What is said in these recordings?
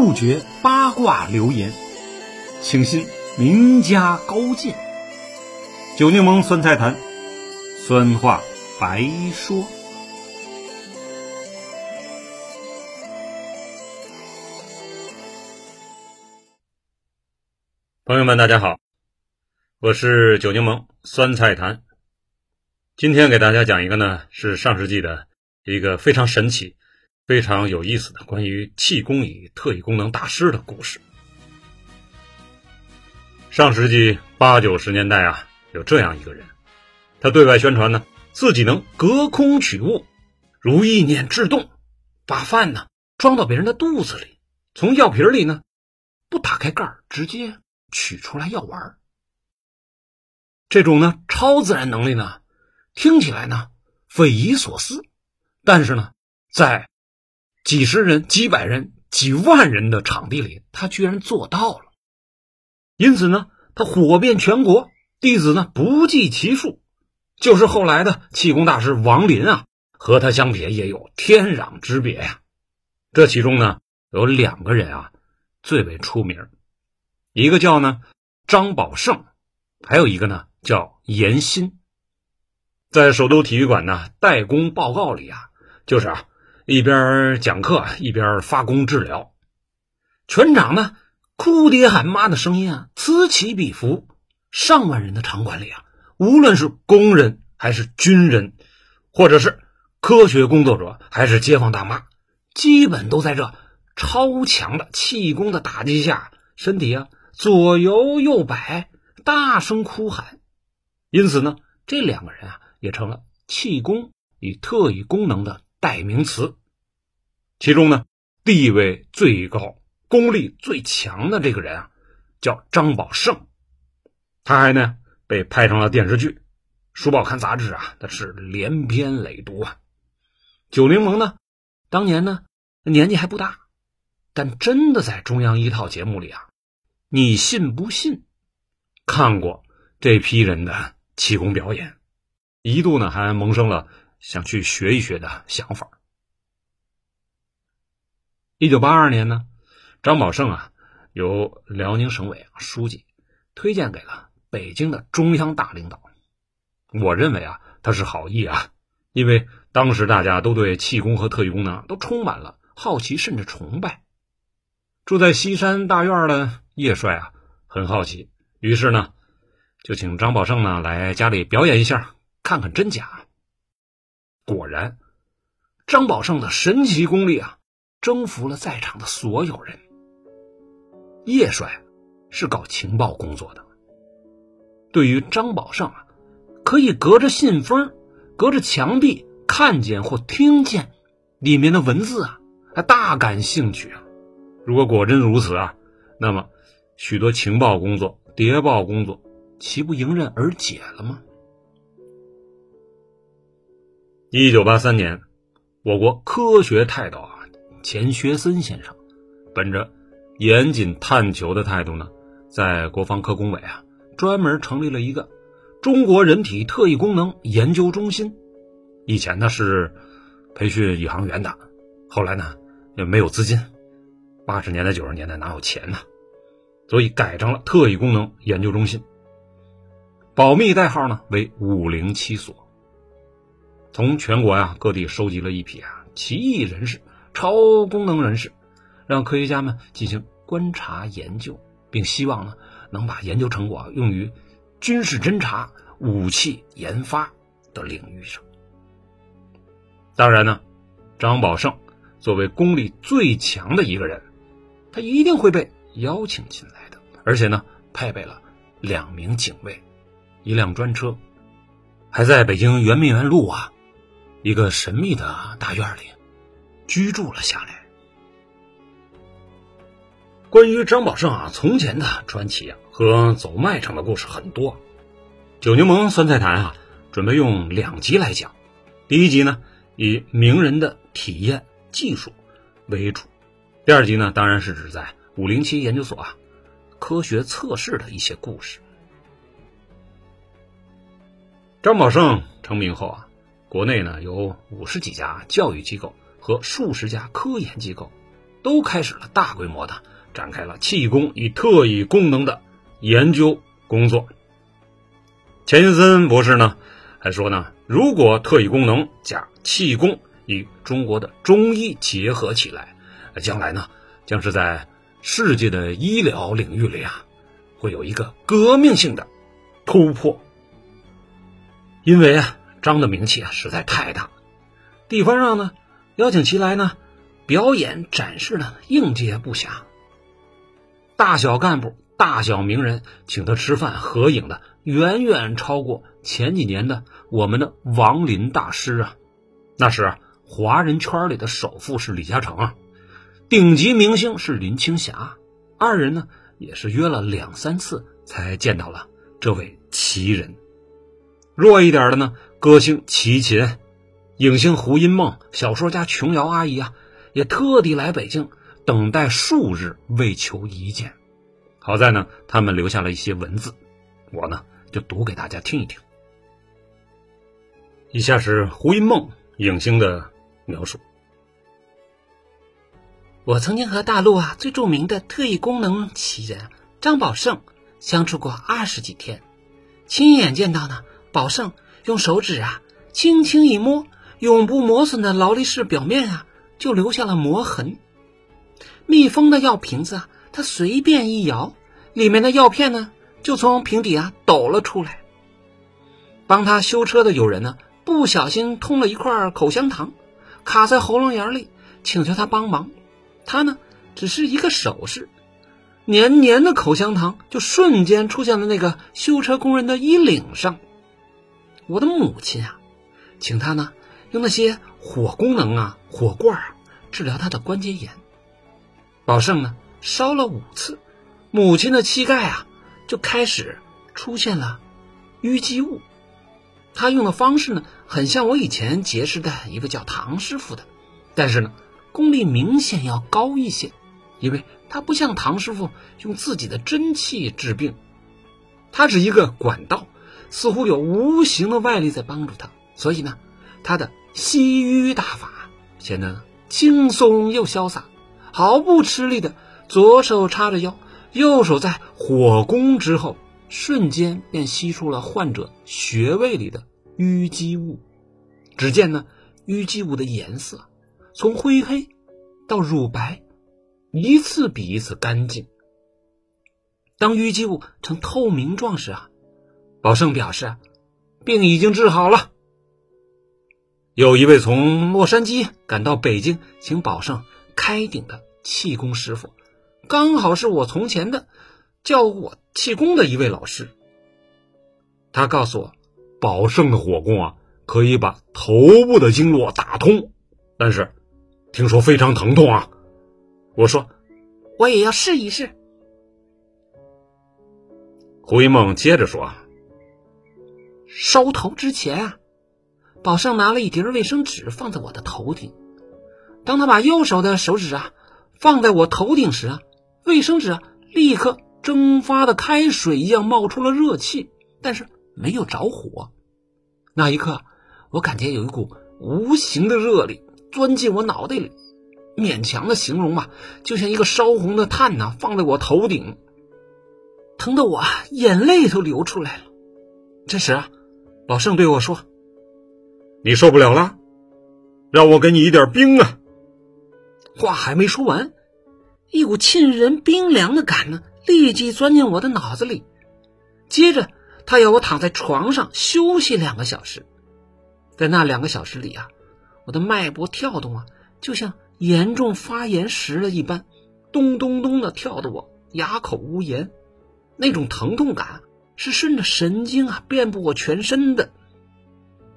不绝八卦流言，请信名家高见。酒柠檬酸菜坛，酸话白说。朋友们，大家好，我是酒柠檬酸菜坛。今天给大家讲一个呢，是上世纪的一个非常神奇。非常有意思的关于气功与特异功能大师的故事。上世纪八九十年代啊，有这样一个人，他对外宣传呢，自己能隔空取物，如意念制动，把饭呢装到别人的肚子里，从药瓶里呢不打开盖直接取出来药丸。这种呢超自然能力呢，听起来呢匪夷所思，但是呢在几十人、几百人、几万人的场地里，他居然做到了。因此呢，他火遍全国，弟子呢不计其数。就是后来的气功大师王林啊，和他相比也有天壤之别呀。这其中呢，有两个人啊最为出名，一个叫呢张宝胜，还有一个呢叫严新。在首都体育馆呢代工报告里啊，就是啊。一边讲课一边发功治疗，全场呢哭爹喊妈的声音啊此起彼伏。上万人的场馆里啊，无论是工人还是军人，或者是科学工作者还是街坊大妈，基本都在这超强的气功的打击下，身体啊左摇右摆，大声哭喊。因此呢，这两个人啊也成了气功与特异功能的代名词。其中呢，地位最高、功力最强的这个人啊，叫张宝胜。他还呢被拍成了电视剧，书报刊杂志啊，那是连篇累牍啊。九柠檬呢，当年呢年纪还不大，但真的在中央一套节目里啊，你信不信？看过这批人的气功表演，一度呢还萌生了想去学一学的想法。一九八二年呢，张宝胜啊，由辽宁省委书记推荐给了北京的中央大领导。我认为啊，他是好意啊，因为当时大家都对气功和特异功能都充满了好奇甚至崇拜。住在西山大院的叶帅啊，很好奇，于是呢，就请张宝胜呢来家里表演一下，看看真假。果然，张宝胜的神奇功力啊！征服了在场的所有人。叶帅是搞情报工作的，对于张宝胜啊，可以隔着信封、隔着墙壁看见或听见里面的文字啊，他大感兴趣啊。如果果真如此啊，那么许多情报工作、谍报工作岂不迎刃而解了吗？一九八三年，我国科学泰斗啊。钱学森先生，本着严谨探求的态度呢，在国防科工委啊，专门成立了一个中国人体特异功能研究中心。以前呢是培训宇航员的，后来呢也没有资金，八十年代九十年代哪有钱呢？所以改成了特异功能研究中心。保密代号呢为五零七所。从全国呀各地收集了一批啊奇异人士。超功能人士，让科学家们进行观察研究，并希望呢能把研究成果用于军事侦察、武器研发的领域上。当然呢，张宝胜作为功力最强的一个人，他一定会被邀请进来的，而且呢配备了两名警卫、一辆专车，还在北京圆明园路啊一个神秘的大院里。居住了下来。关于张宝胜啊，从前的传奇啊和走麦城的故事很多。九柠檬酸菜坛啊，准备用两集来讲。第一集呢，以名人的体验技术为主；第二集呢，当然是指在五零七研究所啊科学测试的一些故事。张宝胜成名后啊，国内呢有五十几家教育机构。和数十家科研机构，都开始了大规模的展开了气功与特异功能的研究工作。钱学森博士呢还说呢，如果特异功能加气功与中国的中医结合起来，将来呢将是在世界的医疗领域里啊，会有一个革命性的突破。因为啊，张的名气啊实在太大，地方上呢邀请其来呢表演展示呢应接不暇。大小干部、大小名人请他吃饭合影的，远远超过前几年的我们的王林大师啊。那时啊，华人圈里的首富是李嘉诚啊。顶级明星是林青霞，二人呢也是约了两三次才见到了这位奇人。弱一点的呢，歌星齐秦、影星胡因梦、小说家琼瑶阿姨啊，也特地来北京等待数日，为求一见。好在呢，他们留下了一些文字，我呢就读给大家听一听。以下是胡因梦影星的描述。我曾经和大陆啊最著名的特异功能奇人张宝胜相处过二十几天，亲眼见到呢，宝胜用手指啊轻轻一摸，永不磨损的劳力士表面啊就留下了磨痕。密封的药瓶子啊，他随便一摇，里面的药片呢就从瓶底啊抖了出来。帮他修车的友人呢，不小心通了一块口香糖，卡在喉咙眼里，请求他帮忙。他呢，只是一个手势，黏黏的口香糖就瞬间出现了那个修车工人的衣领上。我的母亲啊，请他呢用那些火功能啊、火罐啊治疗他的关节炎。宝胜呢烧了五次，母亲的膝盖啊就开始出现了淤积物。他用的方式呢，很像我以前结识的一个叫唐师傅的，但是呢。功力明显要高一些，因为他不像唐师傅用自己的真气治病，他是一个管道，似乎有无形的外力在帮助他，所以呢，他的吸淤大法显得轻松又潇洒，毫不吃力的，左手叉着腰，右手在火攻之后，瞬间便吸出了患者穴位里的淤积物。只见呢，淤积物的颜色。从灰黑到乳白，一次比一次干净。当淤积物呈透明状时啊，宝胜表示病已经治好了。有一位从洛杉矶赶到北京请宝胜开顶的气功师傅，刚好是我从前的教我气功的一位老师。他告诉我，宝胜的火功啊，可以把头部的经络打通，但是。听说非常疼痛啊！我说，我也要试一试。胡一梦接着说：“烧头之前啊，宝胜拿了一叠卫生纸放在我的头顶。当他把右手的手指啊放在我头顶时啊，卫生纸啊立刻蒸发的开水一样冒出了热气，但是没有着火。那一刻，我感觉有一股无形的热力。”钻进我脑袋里，勉强的形容吧，就像一个烧红的炭呐，放在我头顶，疼得我眼泪都流出来了。这时啊，老盛对我说：“你受不了了，让我给你一点冰啊。”话还没说完，一股沁人冰凉的感呢，立即钻进我的脑子里。接着，他要我躺在床上休息两个小时，在那两个小时里啊。我的脉搏跳动啊，就像严重发炎时了一般，咚咚咚的跳得我哑口无言。那种疼痛感是顺着神经啊遍布我全身的。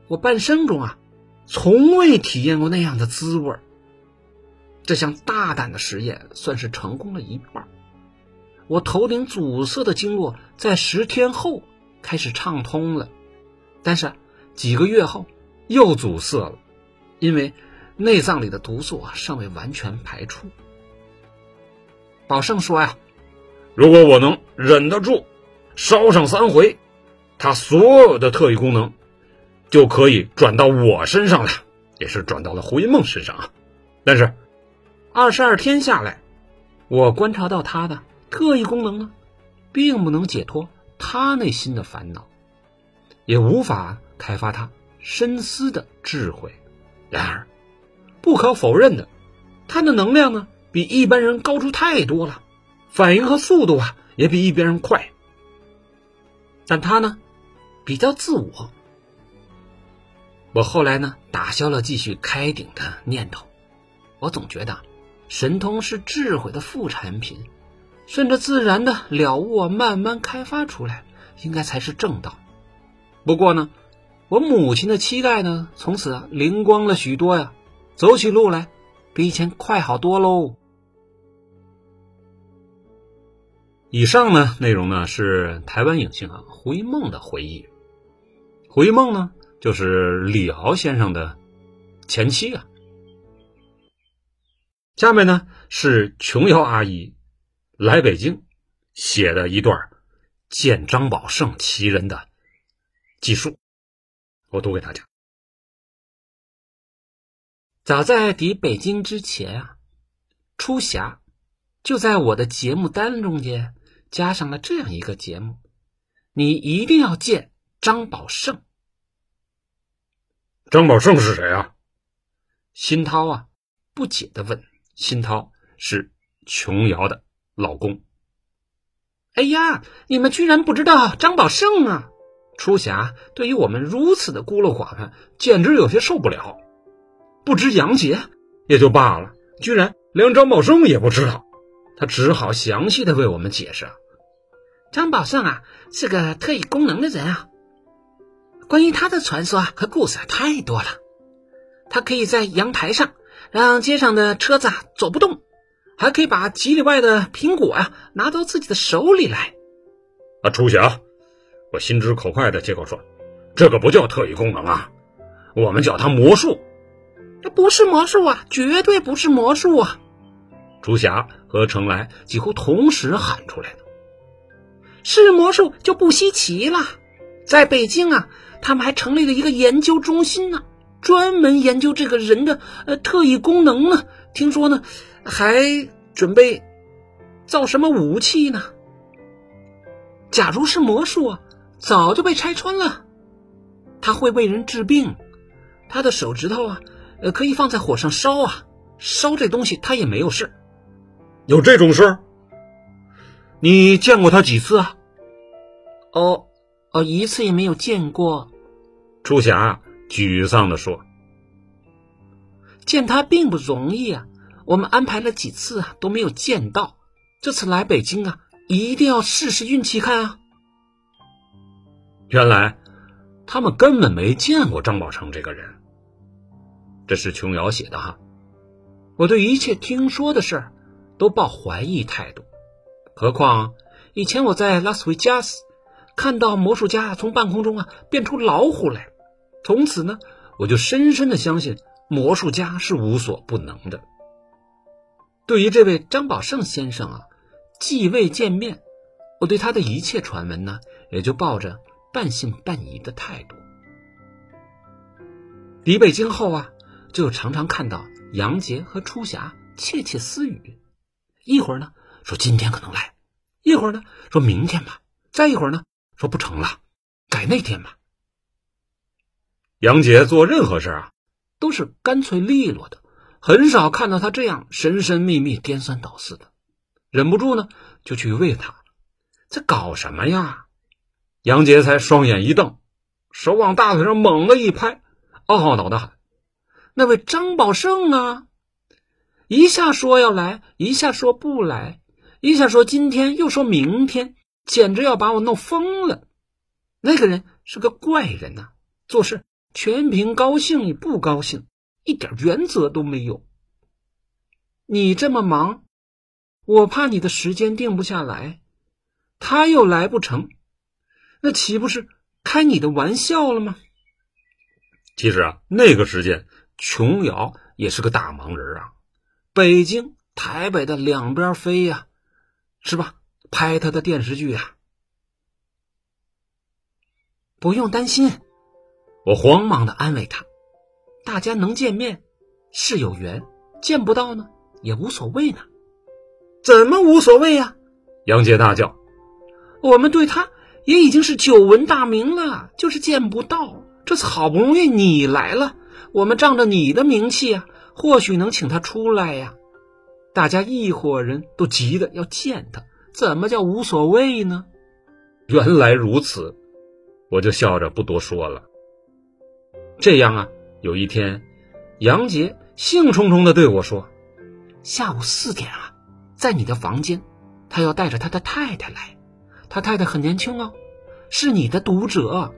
我半生中啊，从未体验过那样的滋味。这项大胆的实验算是成功了一半。我头顶阻塞的经络在十天后开始畅通了，但是几个月后又阻塞了。因为内脏里的毒素啊尚未完全排出。宝胜说呀：“如果我能忍得住，烧上三回，他所有的特异功能就可以转到我身上了，也是转到了胡一梦身上啊。但是二十二天下来，我观察到他的特异功能呢，并不能解脱他内心的烦恼，也无法开发他深思的智慧。然而，不可否认的，他的能量呢，比一般人高出太多了，反应和速度啊，也比一般人快。但他呢，比较自我。我后来呢，打消了继续开顶的念头。我总觉得，神通是智慧的副产品，顺着自然的了悟，慢慢开发出来，应该才是正道。不过呢，我母亲的期待呢，从此灵光了许多呀，走起路来比以前快好多喽。以上呢，内容呢是台湾影星啊胡一梦的回忆。胡一梦呢，就是李敖先生的前妻啊。下面呢是琼瑶阿姨来北京写的一段见张宝胜其人的记述，我读给大家。早在抵北京之前啊，初霞就在我的节目单中间。加上了这样一个节目，你一定要见张宝胜。张宝胜是谁啊？新涛啊，不解的问。新涛是琼瑶的老公。哎呀，你们居然不知道张宝胜啊！初霞对于我们如此的孤陋寡闻，简直有些受不了。不知杨杰也就罢了，居然连张宝胜也不知道，他只好详细的为我们解释。张宝胜啊，是个特异功能的人啊。关于他的传说和故事太多了。他可以在阳台上让街上的车子啊走不动，还可以把几里外的苹果啊拿到自己的手里来。啊，初霞，我心直口快的接口说：“这个不叫特异功能啊，我们叫它魔术。这不是魔术啊，绝对不是魔术啊！”朱霞和程来几乎同时喊出来的。是魔术就不稀奇了，在北京啊，他们还成立了一个研究中心呢，专门研究这个人的呃特异功能呢。听说呢，还准备造什么武器呢？假如是魔术啊，早就被拆穿了。他会为人治病，他的手指头啊，呃，可以放在火上烧啊，烧这东西他也没有事。有这种事？你见过他几次啊？哦，哦，一次也没有见过。朱霞沮丧地说：“见他并不容易啊，我们安排了几次啊，都没有见到。这次来北京啊，一定要试试运气看啊。”原来他们根本没见过张宝成这个人。这是琼瑶写的哈。我对一切听说的事都抱怀疑态度。何况以前我在拉斯维加斯看到魔术家从半空中啊变出老虎来，从此呢我就深深的相信魔术家是无所不能的。对于这位张宝胜先生啊，既未见面，我对他的一切传闻呢也就抱着半信半疑的态度。离北京后啊，就常常看到杨杰和初霞窃窃私语，一会儿呢。说今天可能来，一会儿呢说明天吧，再一会儿呢说不成了，改那天吧。杨杰做任何事啊，都是干脆利落的，很少看到他这样神神秘秘、颠三倒四的。忍不住呢，就去问他：“在搞什么呀？”杨杰才双眼一瞪，手往大腿上猛地一拍，懊恼的喊：“那位张宝胜啊！”一下说要来，一下说不来。一下说今天，又说明天，简直要把我弄疯了。那个人是个怪人呐，做事全凭高兴与不高兴，一点原则都没有。你这么忙，我怕你的时间定不下来，他又来不成，那岂不是开你的玩笑了吗？其实啊，那个时间，琼瑶也是个大忙人啊，北京、台北的两边飞呀。是吧？拍他的电视剧啊！不用担心，我慌忙的安慰他：“大家能见面是有缘，见不到呢也无所谓呢。怎么无所谓呀？杨杰大叫：“我们对他也已经是久闻大名了，就是见不到。这次好不容易你来了，我们仗着你的名气啊，或许能请他出来呀。”大家一伙人都急得要见他，怎么叫无所谓呢？原来如此，我就笑着不多说了。这样啊，有一天，杨杰兴冲冲地对我说：“下午四点啊，在你的房间，他要带着他的太太来。他太太很年轻哦，是你的读者。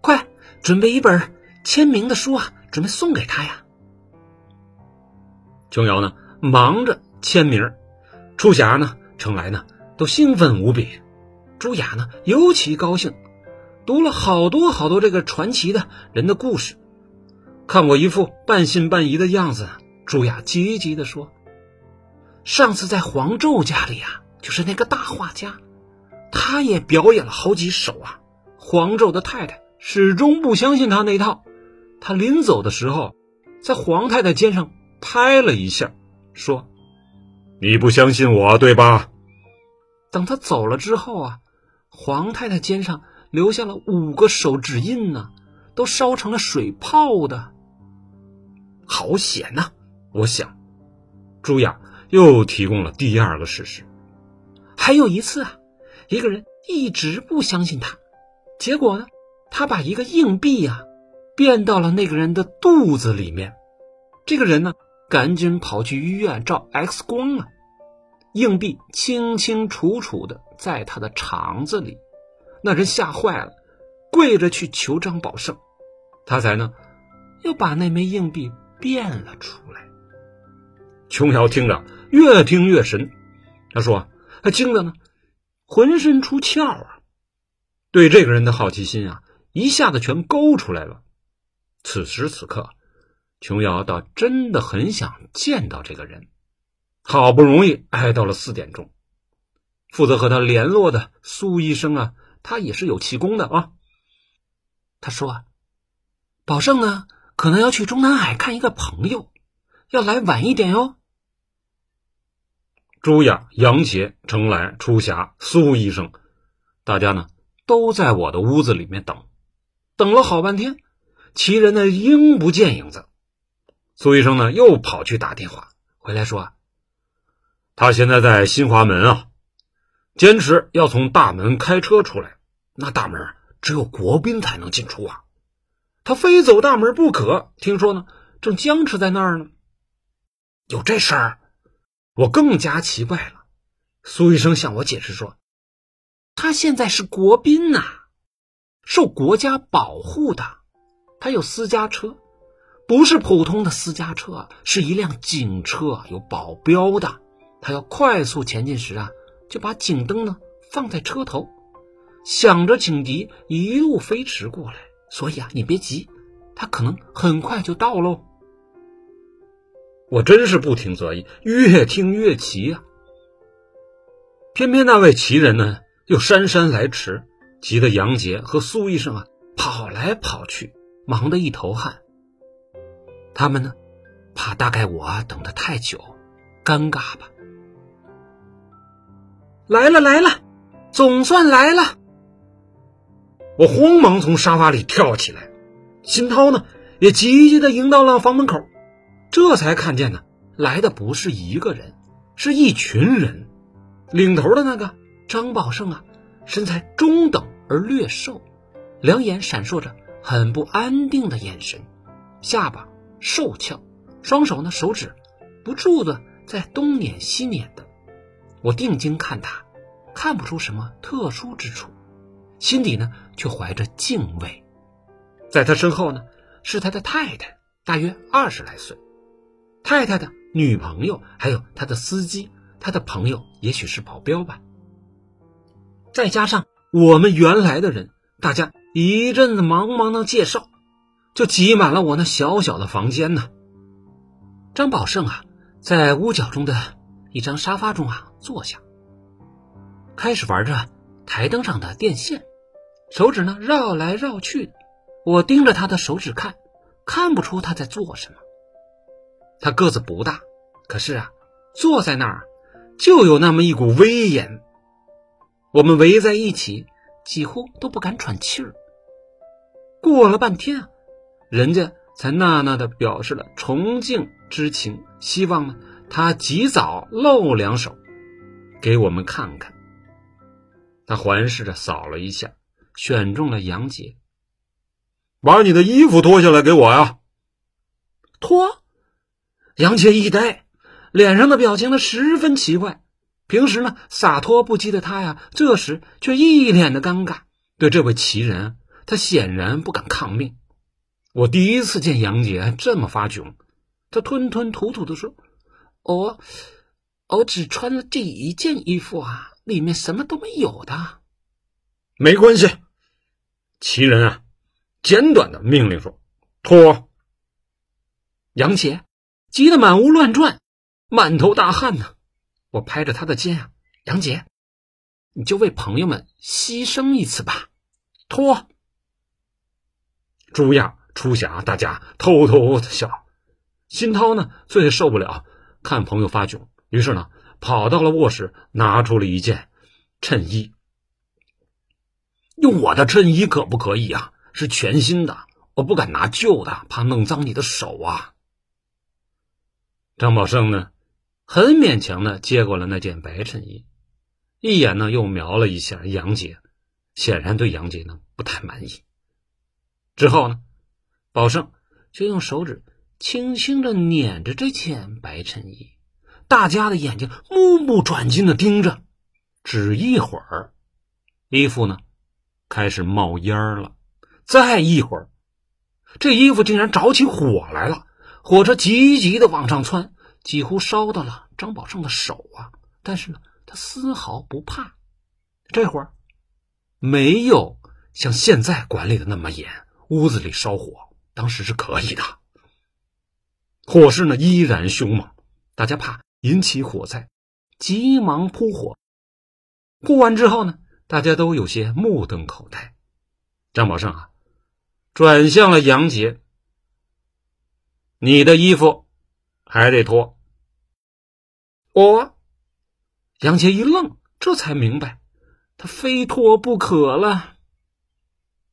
快准备一本签名的书啊，准备送给他呀。”琼瑶呢？忙着签名，初霞呢，程来呢，都兴奋无比。朱雅呢，尤其高兴，读了好多好多这个传奇的人的故事，看我一副半信半疑的样子，朱雅积极的说：“上次在黄胄家里啊，就是那个大画家，他也表演了好几首啊。黄胄的太太始终不相信他那套，他临走的时候，在黄太太肩上拍了一下。”说：“你不相信我，对吧？”等他走了之后啊，黄太太肩上留下了五个手指印呢，都烧成了水泡的。好险呐！我想，朱雅又提供了第二个事实。还有一次啊，一个人一直不相信他，结果呢，他把一个硬币呀变到了那个人的肚子里面。这个人呢？赶紧跑去医院照 X 光啊！硬币清清楚楚的在他的肠子里，那人吓坏了，跪着去求张宝胜，他才呢又把那枚硬币变了出来。琼瑶听着越听越神，他说他惊的呢浑身出窍啊，对这个人的好奇心啊一下子全勾出来了。此时此刻。琼瑶倒真的很想见到这个人，好不容易挨到了四点钟，负责和他联络的苏医生啊，他也是有气功的啊。他说：“宝胜呢，可能要去中南海看一个朋友，要来晚一点哟。”朱雅、杨杰、程来、初霞、苏医生，大家呢都在我的屋子里面等，等了好半天，其人呢应不见影子。苏医生呢，又跑去打电话回来，说：“他现在在新华门啊，坚持要从大门开车出来。那大门只有国宾才能进出啊，他非走大门不可。听说呢，正僵持在那儿呢。有这事儿，我更加奇怪了。”苏医生向我解释说：“他现在是国宾呐，受国家保护的，他有私家车。”不是普通的私家车，是一辆警车，有保镖的。他要快速前进时啊，就把警灯呢放在车头，想着警笛一路飞驰过来。所以啊，你别急，他可能很快就到喽。我真是不听则已，越听越奇啊。偏偏那位奇人呢，又姗姗来迟，急得杨杰和苏医生啊跑来跑去，忙得一头汗。他们呢，怕大概我等的太久，尴尬吧。来了来了，总算来了！我慌忙从沙发里跳起来，新涛呢也急急的迎到了房门口，这才看见呢，来的不是一个人，是一群人。领头的那个张宝胜啊，身材中等而略瘦，两眼闪烁着很不安定的眼神，下巴。瘦翘，双手呢手指不住的在东捻西捻的。我定睛看他，看不出什么特殊之处，心底呢却怀着敬畏。在他身后呢是他的太太，大约二十来岁，太太的女朋友，还有他的司机，他的朋友也许是保镖吧。再加上我们原来的人，大家一阵子忙忙的介绍。就挤满了我那小小的房间呢。张宝胜啊，在屋角中的一张沙发中啊坐下，开始玩着台灯上的电线，手指呢绕来绕去。我盯着他的手指看，看不出他在做什么。他个子不大，可是啊，坐在那儿就有那么一股威严。我们围在一起，几乎都不敢喘气儿。过了半天啊，人家才纳纳的表示了崇敬之情，希望呢他及早露两手，给我们看看。他环视着扫了一下，选中了杨杰，把你的衣服脱下来给我呀。脱，杨杰一呆，脸上的表情呢十分奇怪。平时呢洒脱不羁的他呀，这时却一脸的尴尬。对这位奇人，他显然不敢抗命。我第一次见杨杰这么发窘，他吞吞吐吐的说：“我，我只穿了这一件衣服啊，里面什么都没有的。”没关系，奇人啊，简短的命令说：“脱。”杨杰急得满屋乱转，满头大汗呢。我拍着他的肩啊，杨杰，你就为朋友们牺牲一次吧，脱。朱亚、初霞，大家偷偷的笑。新涛呢，最受不了看朋友发窘，于是呢，跑到了卧室，拿出了一件衬衣。用我的衬衣可不可以啊？是全新的，我不敢拿旧的，怕弄脏你的手啊。张宝胜呢？很勉强的接过了那件白衬衣，一眼呢又瞄了一下杨杰，显然对杨杰呢不太满意。之后呢，宝胜就用手指轻轻的捻着这件白衬衣，大家的眼睛目不转睛的盯着。只一会儿，衣服呢开始冒烟了，再一会儿，这衣服竟然着起火来了，火车急急的往上窜。几乎烧到了张宝胜的手啊！但是呢，他丝毫不怕。这会儿没有像现在管理的那么严，屋子里烧火当时是可以的。火势呢依然凶猛，大家怕引起火灾，急忙扑火。扑完之后呢，大家都有些目瞪口呆。张宝胜啊，转向了杨杰：“你的衣服。”还得脱。我杨杰一愣，这才明白，他非脱不可了。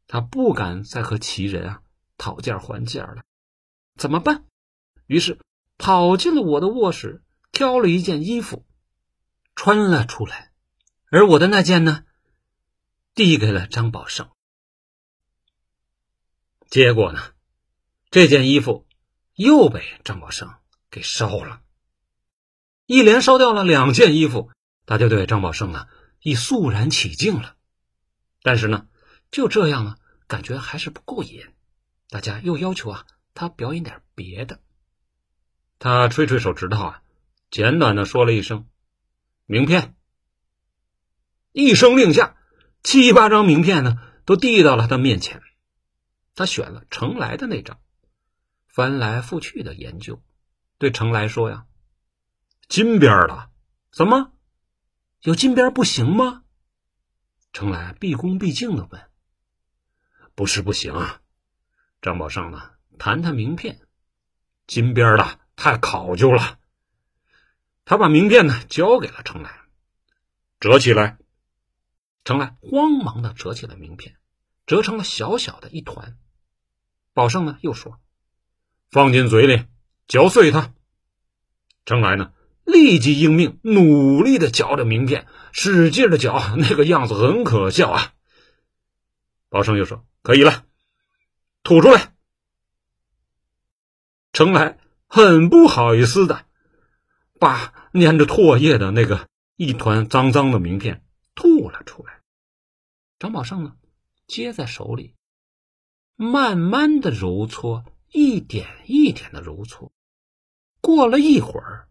他不敢再和其人啊讨价还价了，怎么办？于是跑进了我的卧室，挑了一件衣服穿了出来，而我的那件呢，递给了张宝胜。结果呢，这件衣服又被张宝胜。给烧了，一连烧掉了两件衣服，大家对张宝胜呢已肃然起敬了。但是呢，就这样呢，感觉还是不过瘾，大家又要求啊他表演点别的。他吹吹手指头啊，简短的说了一声“名片”，一声令下，七八张名片呢都递到了他面前。他选了程来的那张，翻来覆去的研究。对程来说呀，金边的，怎么有金边不行吗？程来毕恭毕敬的问：“不是不行啊。”张宝胜呢，谈谈名片，金边的太考究了。他把名片呢交给了程来，折起来。程来慌忙的折起了名片，折成了小小的一团。宝胜呢又说：“放进嘴里。”嚼碎它，程来呢立即应命，努力的嚼着名片，使劲的嚼，那个样子很可笑啊。宝生又说：“可以了，吐出来。”程来很不好意思的把粘着唾液的那个一团脏脏的名片吐了出来。张宝胜呢接在手里，慢慢的揉搓，一点一点的揉搓。过了一会儿，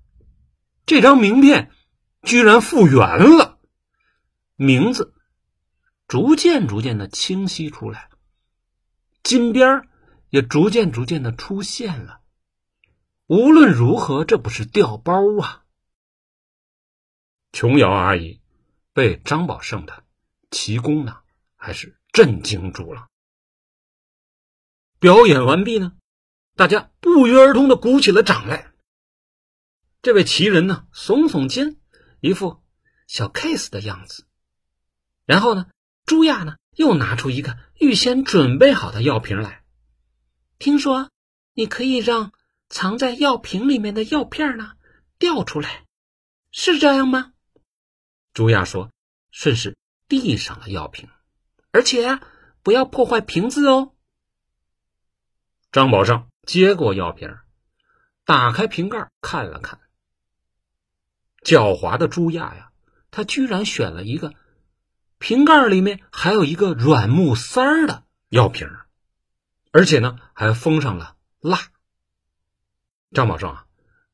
这张名片居然复原了，名字逐渐逐渐的清晰出来，金边也逐渐逐渐的出现了。无论如何，这不是掉包啊！琼瑶阿姨被张宝胜的奇功呢，还是震惊住了。表演完毕呢，大家不约而同的鼓起了掌来。这位奇人呢，耸耸肩，一副小 case 的样子。然后呢，朱亚呢又拿出一个预先准备好的药瓶来。听说你可以让藏在药瓶里面的药片呢掉出来，是这样吗？朱亚说，顺势递上了药瓶，而且不要破坏瓶子哦。张宝胜接过药瓶，打开瓶盖看了看。狡猾的朱亚呀，他居然选了一个瓶盖里面还有一个软木塞儿的药瓶，而且呢还封上了蜡。张宝胜啊，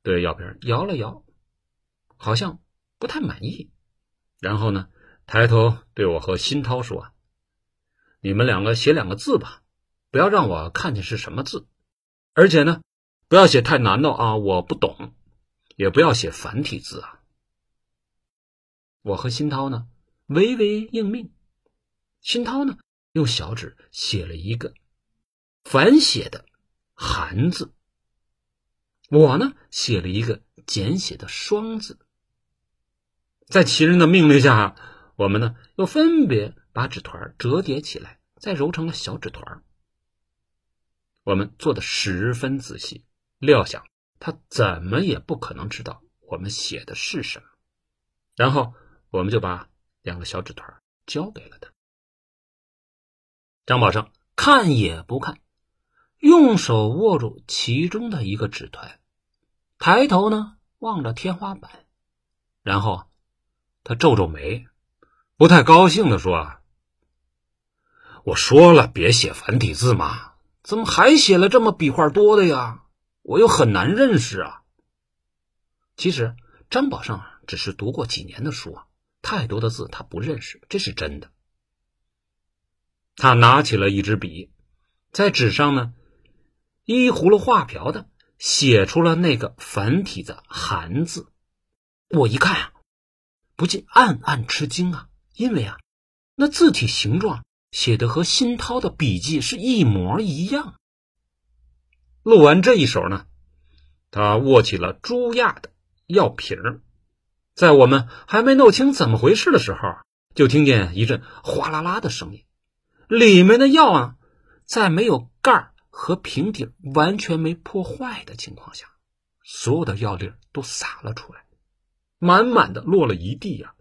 对药瓶摇了摇，好像不太满意，然后呢抬头对我和新涛说：“你们两个写两个字吧。”不要让我看见是什么字，而且呢，不要写太难的啊，我不懂，也不要写繁体字啊。我和新涛呢，微微应命。秦涛呢，用小纸写了一个繁写的“寒”字，我呢，写了一个简写的“双”字。在齐人的命令下，我们呢，又分别把纸团折叠起来，再揉成了小纸团。我们做的十分仔细，料想他怎么也不可能知道我们写的是什么。然后我们就把两个小纸团交给了他。张宝胜看也不看，用手握住其中的一个纸团，抬头呢望着天花板，然后他皱皱眉，不太高兴的说：“我说了，别写繁体字嘛。”怎么还写了这么笔画多的呀？我又很难认识啊。其实张宝胜只是读过几年的书啊，太多的字他不认识，这是真的。他拿起了一支笔，在纸上呢，依葫芦画瓢的写出了那个繁体的“寒”字。我一看啊，不禁暗暗吃惊啊，因为啊，那字体形状。写的和新涛的笔记是一模一样。录完这一手呢，他握起了朱亚的药瓶在我们还没弄清怎么回事的时候，就听见一阵哗啦啦的声音，里面的药啊，在没有盖和瓶底完全没破坏的情况下，所有的药粒都洒了出来，满满的落了一地呀。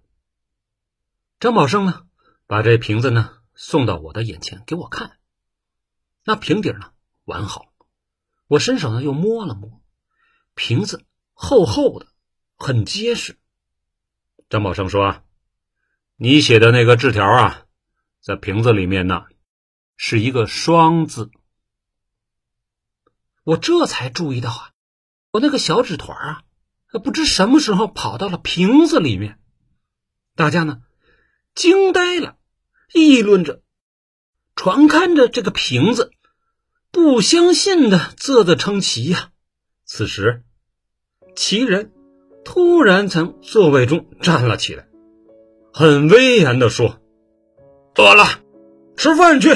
张宝生呢，把这瓶子呢。送到我的眼前给我看，那瓶底呢完好，我伸手呢又摸了摸，瓶子厚厚的，很结实。张宝生说：“你写的那个字条啊，在瓶子里面呢，是一个双字。”我这才注意到啊，我那个小纸团啊，不知什么时候跑到了瓶子里面，大家呢惊呆了。议论着，传看着这个瓶子，不相信的啧啧称奇呀。此时，奇人突然从座位中站了起来，很威严的说：“饿了，吃饭去。”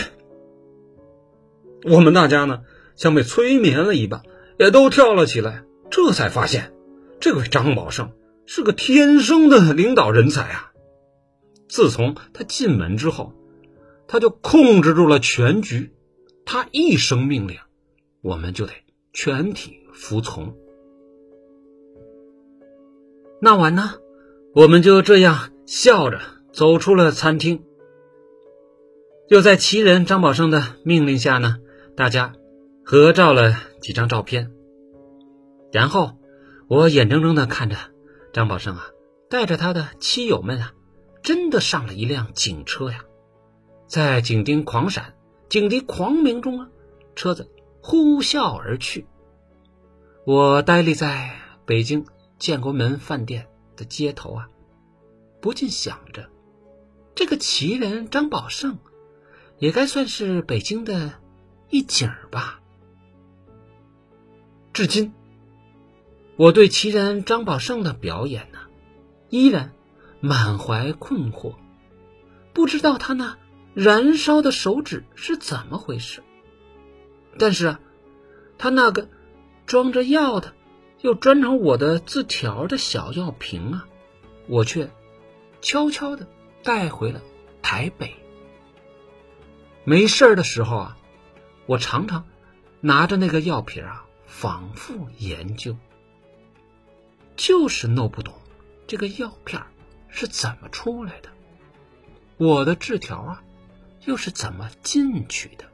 我们大家呢，像被催眠了一般，也都跳了起来。这才发现，这位张宝胜是个天生的领导人才啊。自从他进门之后，他就控制住了全局。他一声命令，我们就得全体服从。那晚呢，我们就这样笑着走出了餐厅。又在奇人张宝胜的命令下呢，大家合照了几张照片。然后，我眼睁睁的看着张宝胜啊，带着他的妻友们啊。真的上了一辆警车呀，在警笛狂闪、警笛狂鸣中啊，车子呼啸而去。我呆立在北京建国门饭店的街头啊，不禁想着，这个奇人张宝胜，也该算是北京的一景儿吧。至今，我对奇人张宝胜的表演呢，依然。满怀困惑，不知道他那燃烧的手指是怎么回事。但是啊，他那个装着药的又装成我的字条的小药瓶啊，我却悄悄的带回了台北。没事的时候啊，我常常拿着那个药瓶啊，反复研究，就是弄不懂这个药片是怎么出来的，我的字条啊，又是怎么进去的。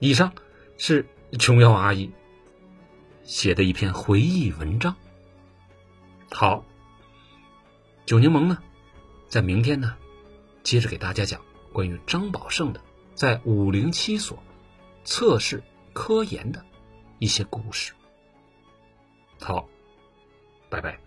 以上是琼瑶阿姨写的一篇回忆文章。好，九柠檬呢，在明天呢，接着给大家讲关于张宝胜的在五零七所测试科研的一些故事。好，拜拜。